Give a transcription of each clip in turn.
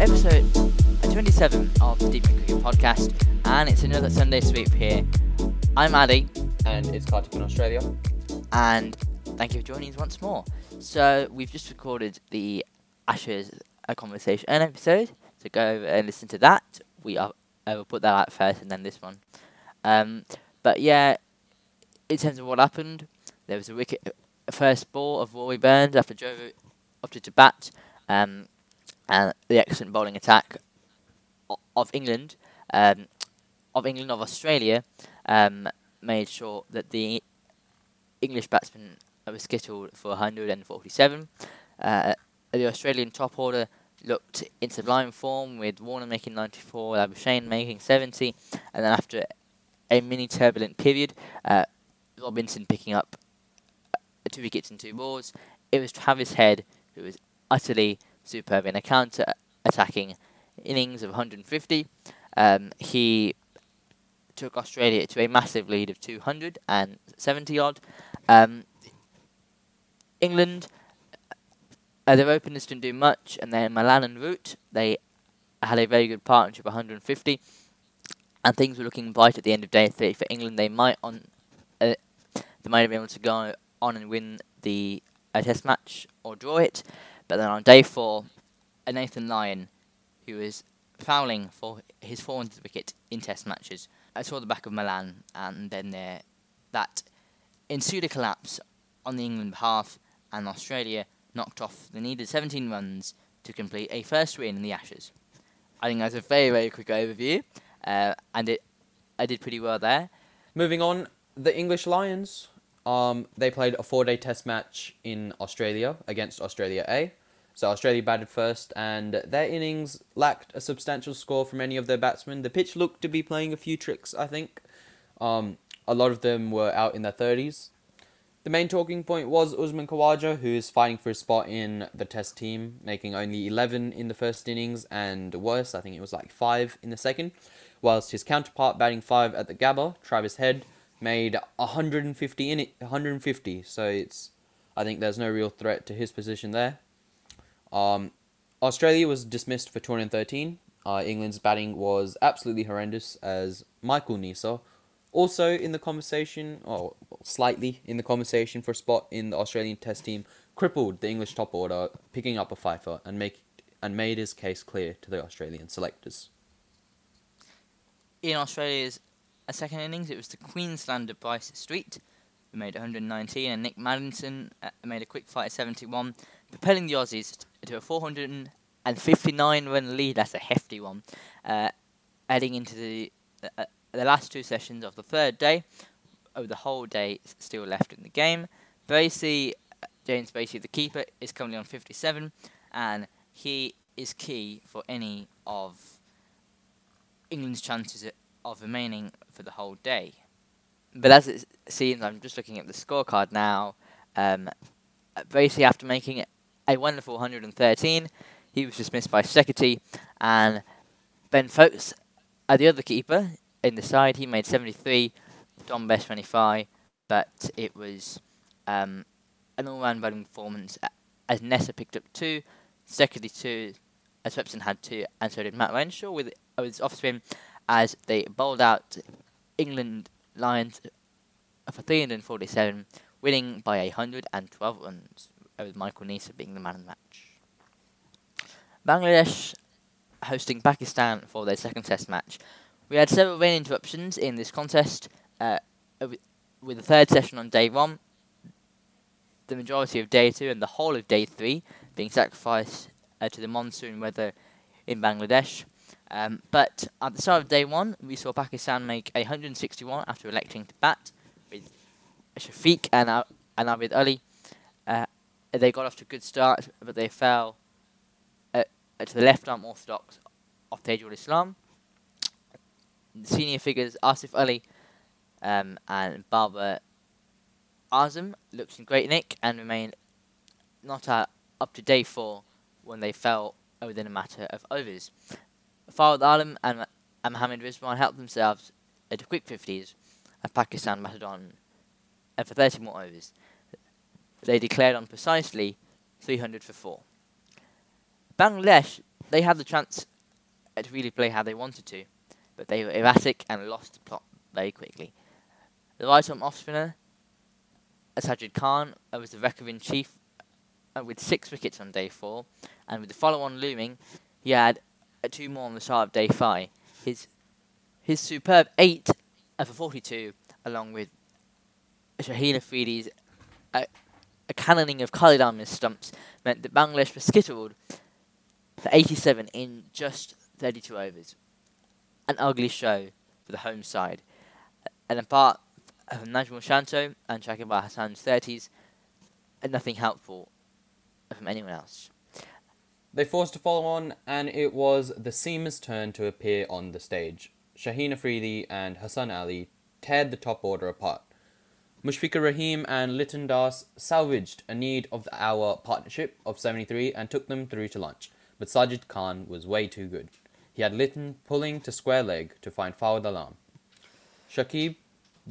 episode 27 of the Deep Cricket Podcast, and it's another Sunday sweep here. I'm Adi, and it's Kartik in Australia. and thank you for joining us once more. So, we've just recorded the Ashes a Conversation an episode, so go over and listen to that. We are, I will put that out first and then this one. Um, but yeah, in terms of what happened, there was a wicket, a first ball of Rory Burns after Joe opted to bat, um, and the excellent bowling attack of England, um, of England of Australia, um, made sure that the English batsmen were skittled for 147. Uh, the Australian top order looked in sublime form with Warner making 94, Labuschagne making 70, and then after a mini turbulent period, uh, Robinson picking up uh, two wickets and two balls. It was Travis Head who was utterly superb in a counter attacking innings of 150. Um, he took Australia to a massive lead of 270 odd. Um, England, uh, their openers didn't do much, and then Malan and Root, they had a very good partnership, 150, and things were looking bright at the end of day three for England. They might on, uh, they might have been able to go on and win the uh, Test match or draw it, but then on day four, a Nathan Lyon, who was fouling for his 400th wicket in Test matches, I saw the back of Malan, and then there, that ensued a collapse on the England behalf, and Australia knocked off the needed 17 runs to complete a first win in the Ashes. I think that's a very, very quick overview, uh, and it I did pretty well there. Moving on, the English Lions. Um, they played a four-day Test match in Australia against Australia A. So Australia batted first, and their innings lacked a substantial score from any of their batsmen. The pitch looked to be playing a few tricks. I think. Um, a lot of them were out in their thirties. The main talking point was Usman Khawaja, who is fighting for a spot in the Test team, making only 11 in the first innings and worse, I think it was like 5 in the second, whilst his counterpart batting 5 at the Gabba, Travis Head, made 150 in it, 150, so it's I think there's no real threat to his position there. Um, Australia was dismissed for 213. Uh, England's batting was absolutely horrendous as Michael Neser, also in the conversation, or slightly in the conversation for a spot in the Australian Test team, crippled the English top order, picking up a fifer and make and made his case clear to the Australian selectors. In Australia's uh, second innings, it was the Queenslander Bryce Street who made 119, and Nick Maddinson uh, made a quick fight at 71, propelling the Aussies to a 459 run lead. That's a hefty one. Uh, heading into the uh, the last two sessions of the third day, of the whole day still left in the game. Bracey, uh, James Bracey, the keeper, is currently on 57, and he is key for any of England's chances of remaining for the whole day. But as it seems, I'm just looking at the scorecard now. Um, Bracey, after making a wonderful 113, he was dismissed by Steketee, and Ben Foakes, uh, the other keeper in the side, he made 73, Dom Bess 25, but it was um, an all-round batting performance as Neser picked up two, Steketee two, as Swepson had two, and so did Matt Renshaw with, with his off spin as they bowled out England Lions for 347, winning by 112 runs, with Michael Neser being the man of the match. Bangladesh hosting Pakistan for their second test match. We had several rain interruptions in this contest, uh, with- with the third session on day one, the majority of day two, and the whole of day three being sacrificed uh, to the monsoon weather in Bangladesh. Um, but at the start of day one, we saw Pakistan make 161 after electing to bat with Shafiq and, Al- and Abid Ali. Uh, they got off to a good start, but they fell uh, to the left arm orthodox of Taijul Islam. The senior figures Asif Ali um, and Babar Azam looked in great nick and remained not uh, up to day four when they fell within a matter of overs. Fawad Alam and, and Mohammed Rizwan helped themselves to quick 50s and Pakistan batted on uh, for 30 more overs. They declared on precisely 300 for 4. Bangladesh they had the chance to really play how they wanted to, but they were erratic and lost the plot very quickly. The right arm off spinner, Sajid Khan, uh, was the record in chief uh, with six wickets on day four, and with the follow on looming, he had two more on the start of day five. His his superb eight uh, for 42, along with Shaheen Afridi's uh, a cannoning of Khalid Ahmed's stumps, meant that Bangladesh was skittled for 87 in just 32 overs. An ugly show for the home side. And apart from Najmul Shanto and Shakib Hassan's 30s, nothing helpful from anyone else. They forced a follow on, and it was the Seamers' turn to appear on the stage. Shaheen Afridi and Hassan Ali teared the top order apart. Mushfiqur Rahim and Liton Das salvaged a need of the hour partnership of 73 and took them through to lunch, but Sajid Khan was way too good. He had Liton pulling to square leg to find Fawad Alam. Shakib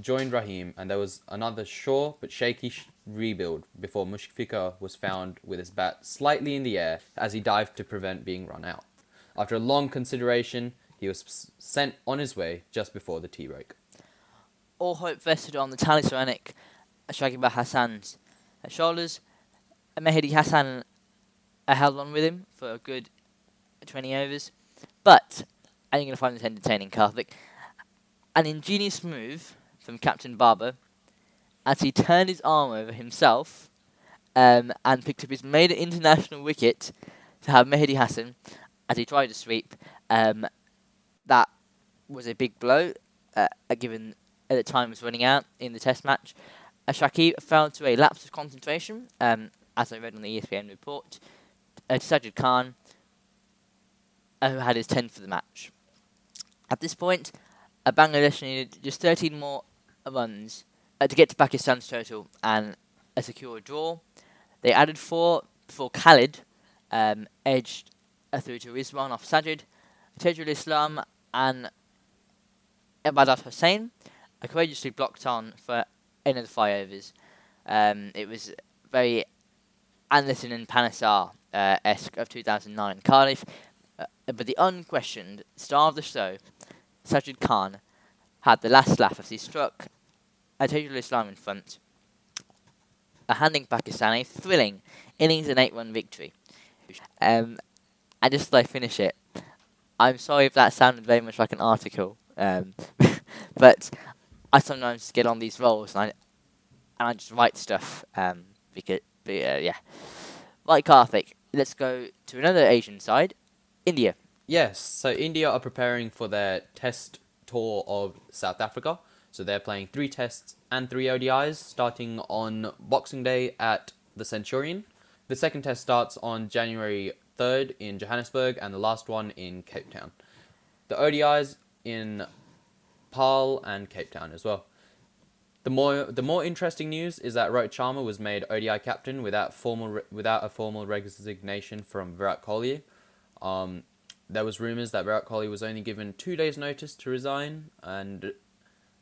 joined Rahim, and there was another sure but shaky sh- rebuild before Mushfiqur was found with his bat slightly in the air as he dived to prevent being run out. After a long consideration, he was sent on his way just before the tea break. All hope vested on the talismanic Shakib Hassan's shoulders. Mehdi Hassan uh, held on with him for a good 20 overs, but are you going to find this entertaining, Kartik? An ingenious move from Captain Babar as he turned his arm over himself um, and picked up his maiden international wicket to have Mehdi Hassan as he tried to sweep. Um, that was a big blow, uh, given at the time was running out in the test match. Uh, Shakib fell to a lapse of concentration, um, as I read on the ESPN report, uh, to Sajid Khan, uh, who had his 10 for the match. At this point, uh, Bangladesh needed just 13 more runs uh, to get to Pakistan's total and a secure draw. They added four before Khalid um, edged uh, through to Rizwan off Sajid, Taijul Islam, and Ibadat Hussain are courageously blocked on for another five overs. Um, it was very Anderson and Panesar uh, esque of 2009 Cardiff, uh, but the unquestioned star of the show, Sajid Khan, had the last laugh as he struck Taijul Islam in front, uh, handing Pakistan a thrilling innings and 8 1 victory. Um, and just I finish it, I'm sorry if that sounded very much like an article, um, but I sometimes get on these roles and I, and I just write stuff um, because, but, uh, yeah. Like Kartik, let's go to another Asian side, India. Yes, so India are preparing for their test tour of South Africa. So they're playing three tests and three ODIs starting on Boxing Day at the Centurion. The second test starts on January 3rd in Johannesburg and the last one in Cape Town. The ODIs in Paarl and Cape Town as well. The more the more interesting news is that Rohit Sharma was made ODI captain without formal re- without a formal resignation from Virat Kohli. Um, there was rumors that Virat Kohli was only given two days' notice to resign, and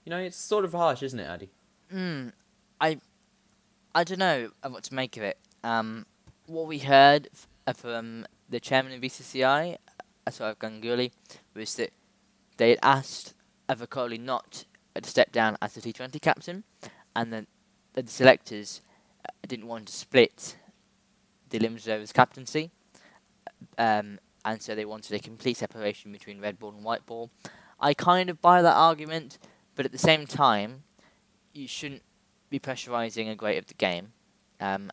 you know it's sort of harsh, isn't it, Adi? Hmm. I, I don't know what to make of it. Um, what we heard uh, from the chairman of BCCI, Aswad Ganguly, was that they had asked Ava Kohli not uh, to step down as the T20 captain, and that the selectors uh, didn't want to split the limited overs captaincy, um, and so they wanted a complete separation between red ball and white ball. I kind of buy that argument, but at the same time, you shouldn't be pressurising a great of the game. Um,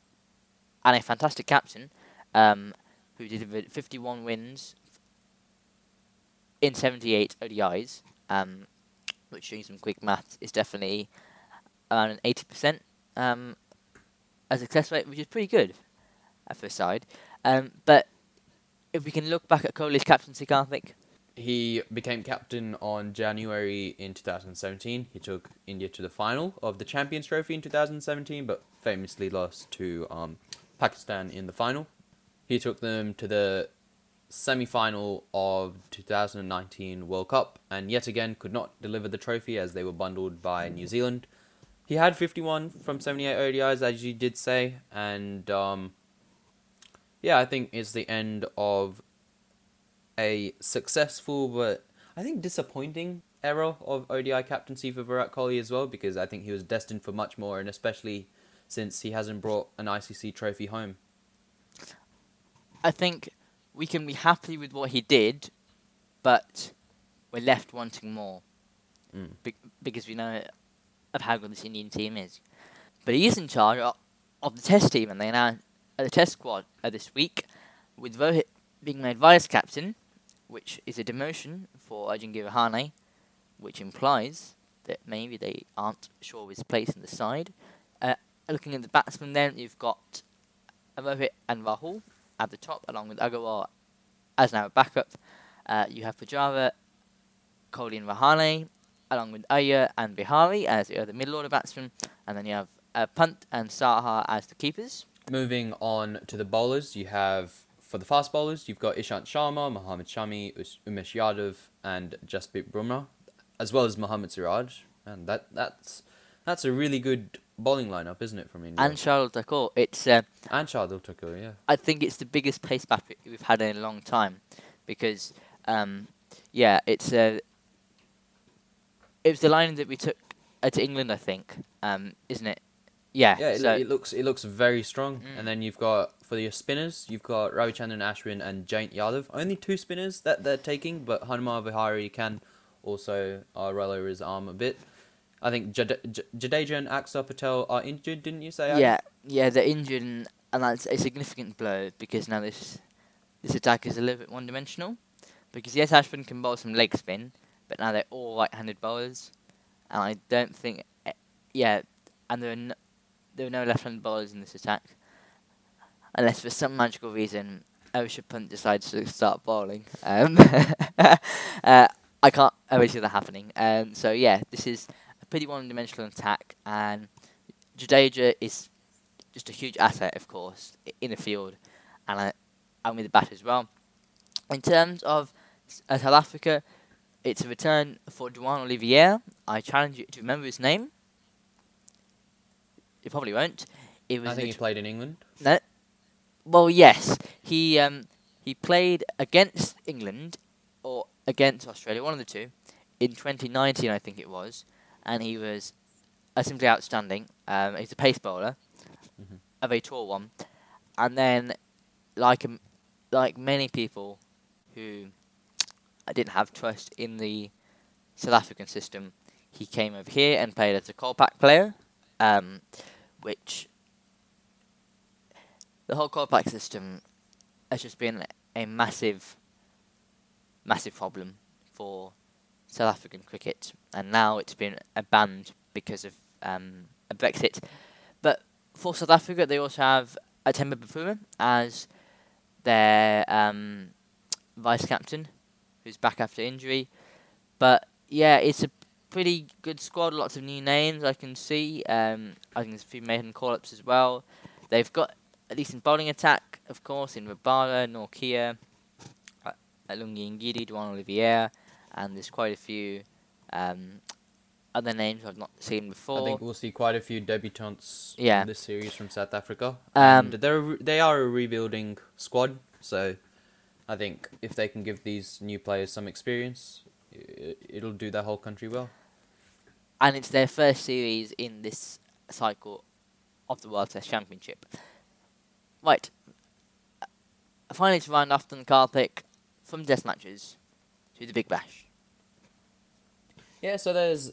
and a fantastic captain um, who delivered 51 wins in 78 ODIs, um, which doing some quick maths is definitely around an 80% um, a success rate, which is pretty good uh, for a side. Um, but if we can look back at Kohli's captaincy, Kartik, He became captain on January in 2017. He took India to the final of the Champions Trophy in 2017, but famously lost to um, Pakistan in the final. He took them to the semi final of 2019 World Cup and yet again could not deliver the trophy as they were bundled by New Zealand. He had 51 from 78 ODIs, as you did say, and um, yeah, I think it's the end of a successful but I think disappointing era of ODI captaincy for Virat Kohli as well because I think he was destined for much more and especially since he hasn't brought an ICC trophy home. I think we can be happy with what he did, but we're left wanting more Mm. be- because we know of how good this Indian team is. But he is in charge of, of the test team, and they now uh, the test squad uh, this week, with Rohit being made vice captain, which is a demotion for Ajinkya Rahane, which implies that maybe they aren't sure of his place in the side. Uh, looking at the batsmen, then you've got Rohit and Rahul at the top, along with Agarwal as now a backup. Uh, you have Pujara, Kohli and Rahane, along with Iyer and Vihari as the other middle order batsmen, and then you have uh, Pant and Saha as the keepers. Moving on to the bowlers, you have for the fast bowlers, you've got Ishant Sharma, Mohammad Shami, Umesh Yadav, and Jasprit Bumrah, as well as Mohammad Siraj, and that that's that's a really good bowling lineup, isn't it, from India? And Charles Thakur. It's uh, and Shardul Thakur, yeah. I think it's the biggest pace back we've had in a long time, because um, yeah, it's uh, it was the line that we took uh, to England, I think, um, isn't it? Yeah. Yeah, it, so- it looks it looks very strong. Mm. And then you've got for your spinners, you've got Ravichandran Ashwin and Jayant Yadav. Only two spinners that they're taking, but Hanuman Vihari can also uh, roll his arm a bit. I think Jade- J- Jadeja and Axar Patel are injured, didn't you say? Adam? Yeah, yeah, they're injured, and, and that's a significant blow because now this this attack is a little bit one dimensional. Because yes, Ashwin can bowl some leg spin, but now they're all right-handed bowlers, and I don't think, eh, yeah, and there are no, there are no left-handed bowlers in this attack, unless for some magical reason Rishabh Pant decides to start bowling. Um, uh, I can't always see that happening. Um, so yeah, this is a pretty one-dimensional attack, and Jadeja is just a huge asset, of course, in the field, and I, and with the bat as well. In terms of uh, South Africa, it's a return for Juan Olivier. I challenge you to remember his name. You probably won't. It was I think he played in England. no. Well, yes, he um he played against England or against Australia, one of the two, in 2019, I think it was, and he was uh, simply outstanding. Um, he's a pace bowler, Mhm. a very tall one, and then like um, like many people who I didn't have trust in the South African system, he came over here and played as a Kolpak player, um, which the whole Kolpak system has just been a massive, massive problem for South African cricket, and now it's been banned because of um, a Brexit. But for South Africa, they also have a Atemba Bavuma as their um, vice captain, who's back after injury. But yeah, it's a pretty good squad. Lots of new names I can see. Um, I think there's a few maiden call-ups as well. They've got a in bowling attack, of course, in Rabada, Nortje, uh, Lungi Ngidi, Duanne Olivier, and there's quite a few um, other names I've not seen before. I think we'll see quite a few debutantes Yeah. in this series from South Africa. Um, and they're they are a rebuilding squad, so I think if they can give these new players some experience, it'll do their whole country well. and it's their first series in this cycle of the World Test Championship. Right. Finally, to round off the car pick from death matches to the Big Bash. Yeah, so there's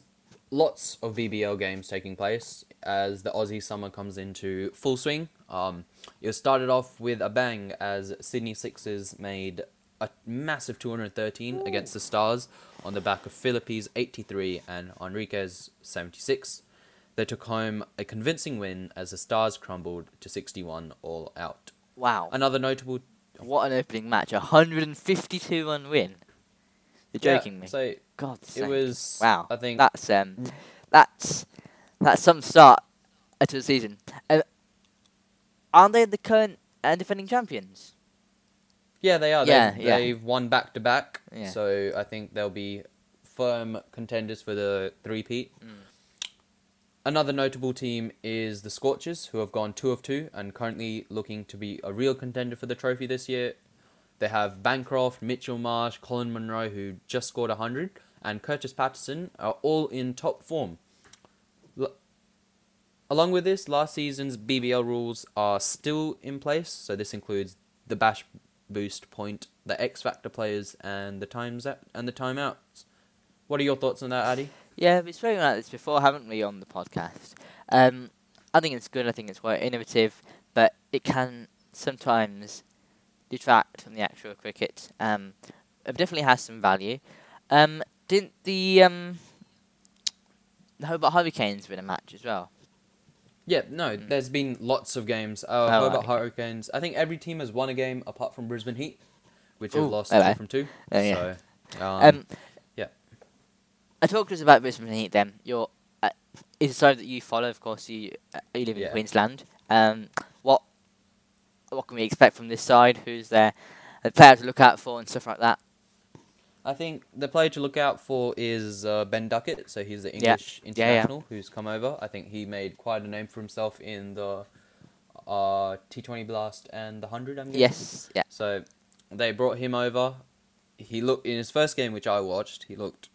lots of BBL games taking place as the Aussie summer comes into full swing. Um, it started off with a bang as Sydney Sixers made a massive 213 against the Stars on the back of Philippines 83 and Henriques 76. They took home a convincing win as the Stars crumbled to 61 all out. Wow. Another notable. what an opening match. A 152 run win. You're joking Yeah, me. So God's it sake. was. Wow. I think That's um, that's that's some start to the season. Uh, aren't they the current uh, defending champions? Yeah, they are. Yeah, they've, yeah. they've won back to back. So I think they'll be firm contenders for the three-peat. Mm. Another notable team is the Scorchers, who have gone two of two and currently looking to be a real contender for the trophy this year. they have Bancroft, Mitchell Marsh, Colin Munro, who just scored 100, and Kurtis Patterson are all in top form. L- Along with this, last season's BBL rules are still in place, so this includes the bash boost point, the X Factor players, and the times out, and the timeouts. What are your thoughts on that, Adi? Yeah, we've spoken about this before, haven't we, on the podcast? Um, I think it's good. I think it's quite innovative, but it can sometimes detract from the actual cricket. Um, it definitely has some value. Um, didn't the um, the Hobart Hurricanes win a match as well? Yeah, no, Mm. there's been lots of games. Uh, Oh, Hobart okay. Hurricanes. I think every team has won a game apart from Brisbane Heat, which have lost hello. two from two. Oh, yeah. So, um, Yeah. I talked to us about Brisbane Heat. Then you're uh, is a side that you follow. Of course, you uh, you live in Yeah. Queensland. Um, what what can we expect from this side? Who's there? A player to look out for and stuff like that. I think the player to look out for is uh, Ben Duckett. So he's the Yeah. English Yeah, yeah. international who's come over. I think he made quite a name for himself in the uh, T20 Blast and the 100, I'm guessing. Yes, yeah. So they brought him over. He looked in his first game, which I watched. He looked.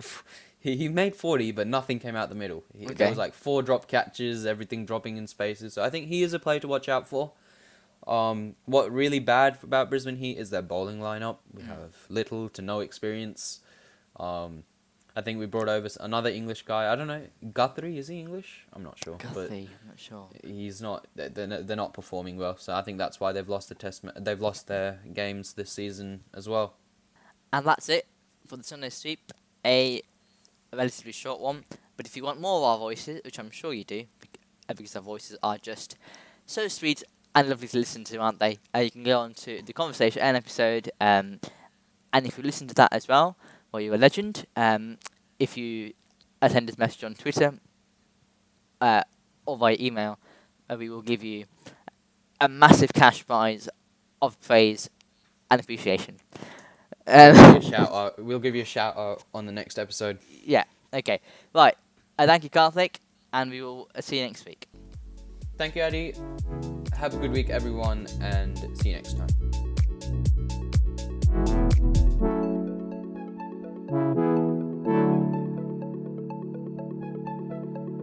he, he made forty, but nothing came out the middle. He, There Okay. was like four drop catches, everything dropping in spaces. So I think he is a player to watch out for. Um, what really bad about Brisbane Heat is their bowling lineup. We Mm. have little to no experience. Um, I think we brought over another English guy. I don't know Guthrie. Is he English? I'm not sure, but Guthrie, I'm not sure. he's not they're they're not- they're not performing well so i think that's why they've lost the test ma- they've lost their games this season as well And that's it for the Sunday sweep. A relatively short one, but if you want more of our voices, which I'm sure you do, uh, because our voices are just so sweet and lovely to listen to, aren't they? Uh, you can go on to the conversation and episode, um, and if you listen to that as well, well, you're a legend. Um, if you attend this message on Twitter uh, or via email, uh, we will give you a massive cash prize of praise and appreciation. We'll give you Um, a shout out we'll give you a shout out on the next episode yeah. Okay. Right. Uh, thank you, Kartik, and we will uh, see you next week. thank you eddie have a good week everyone and see you next time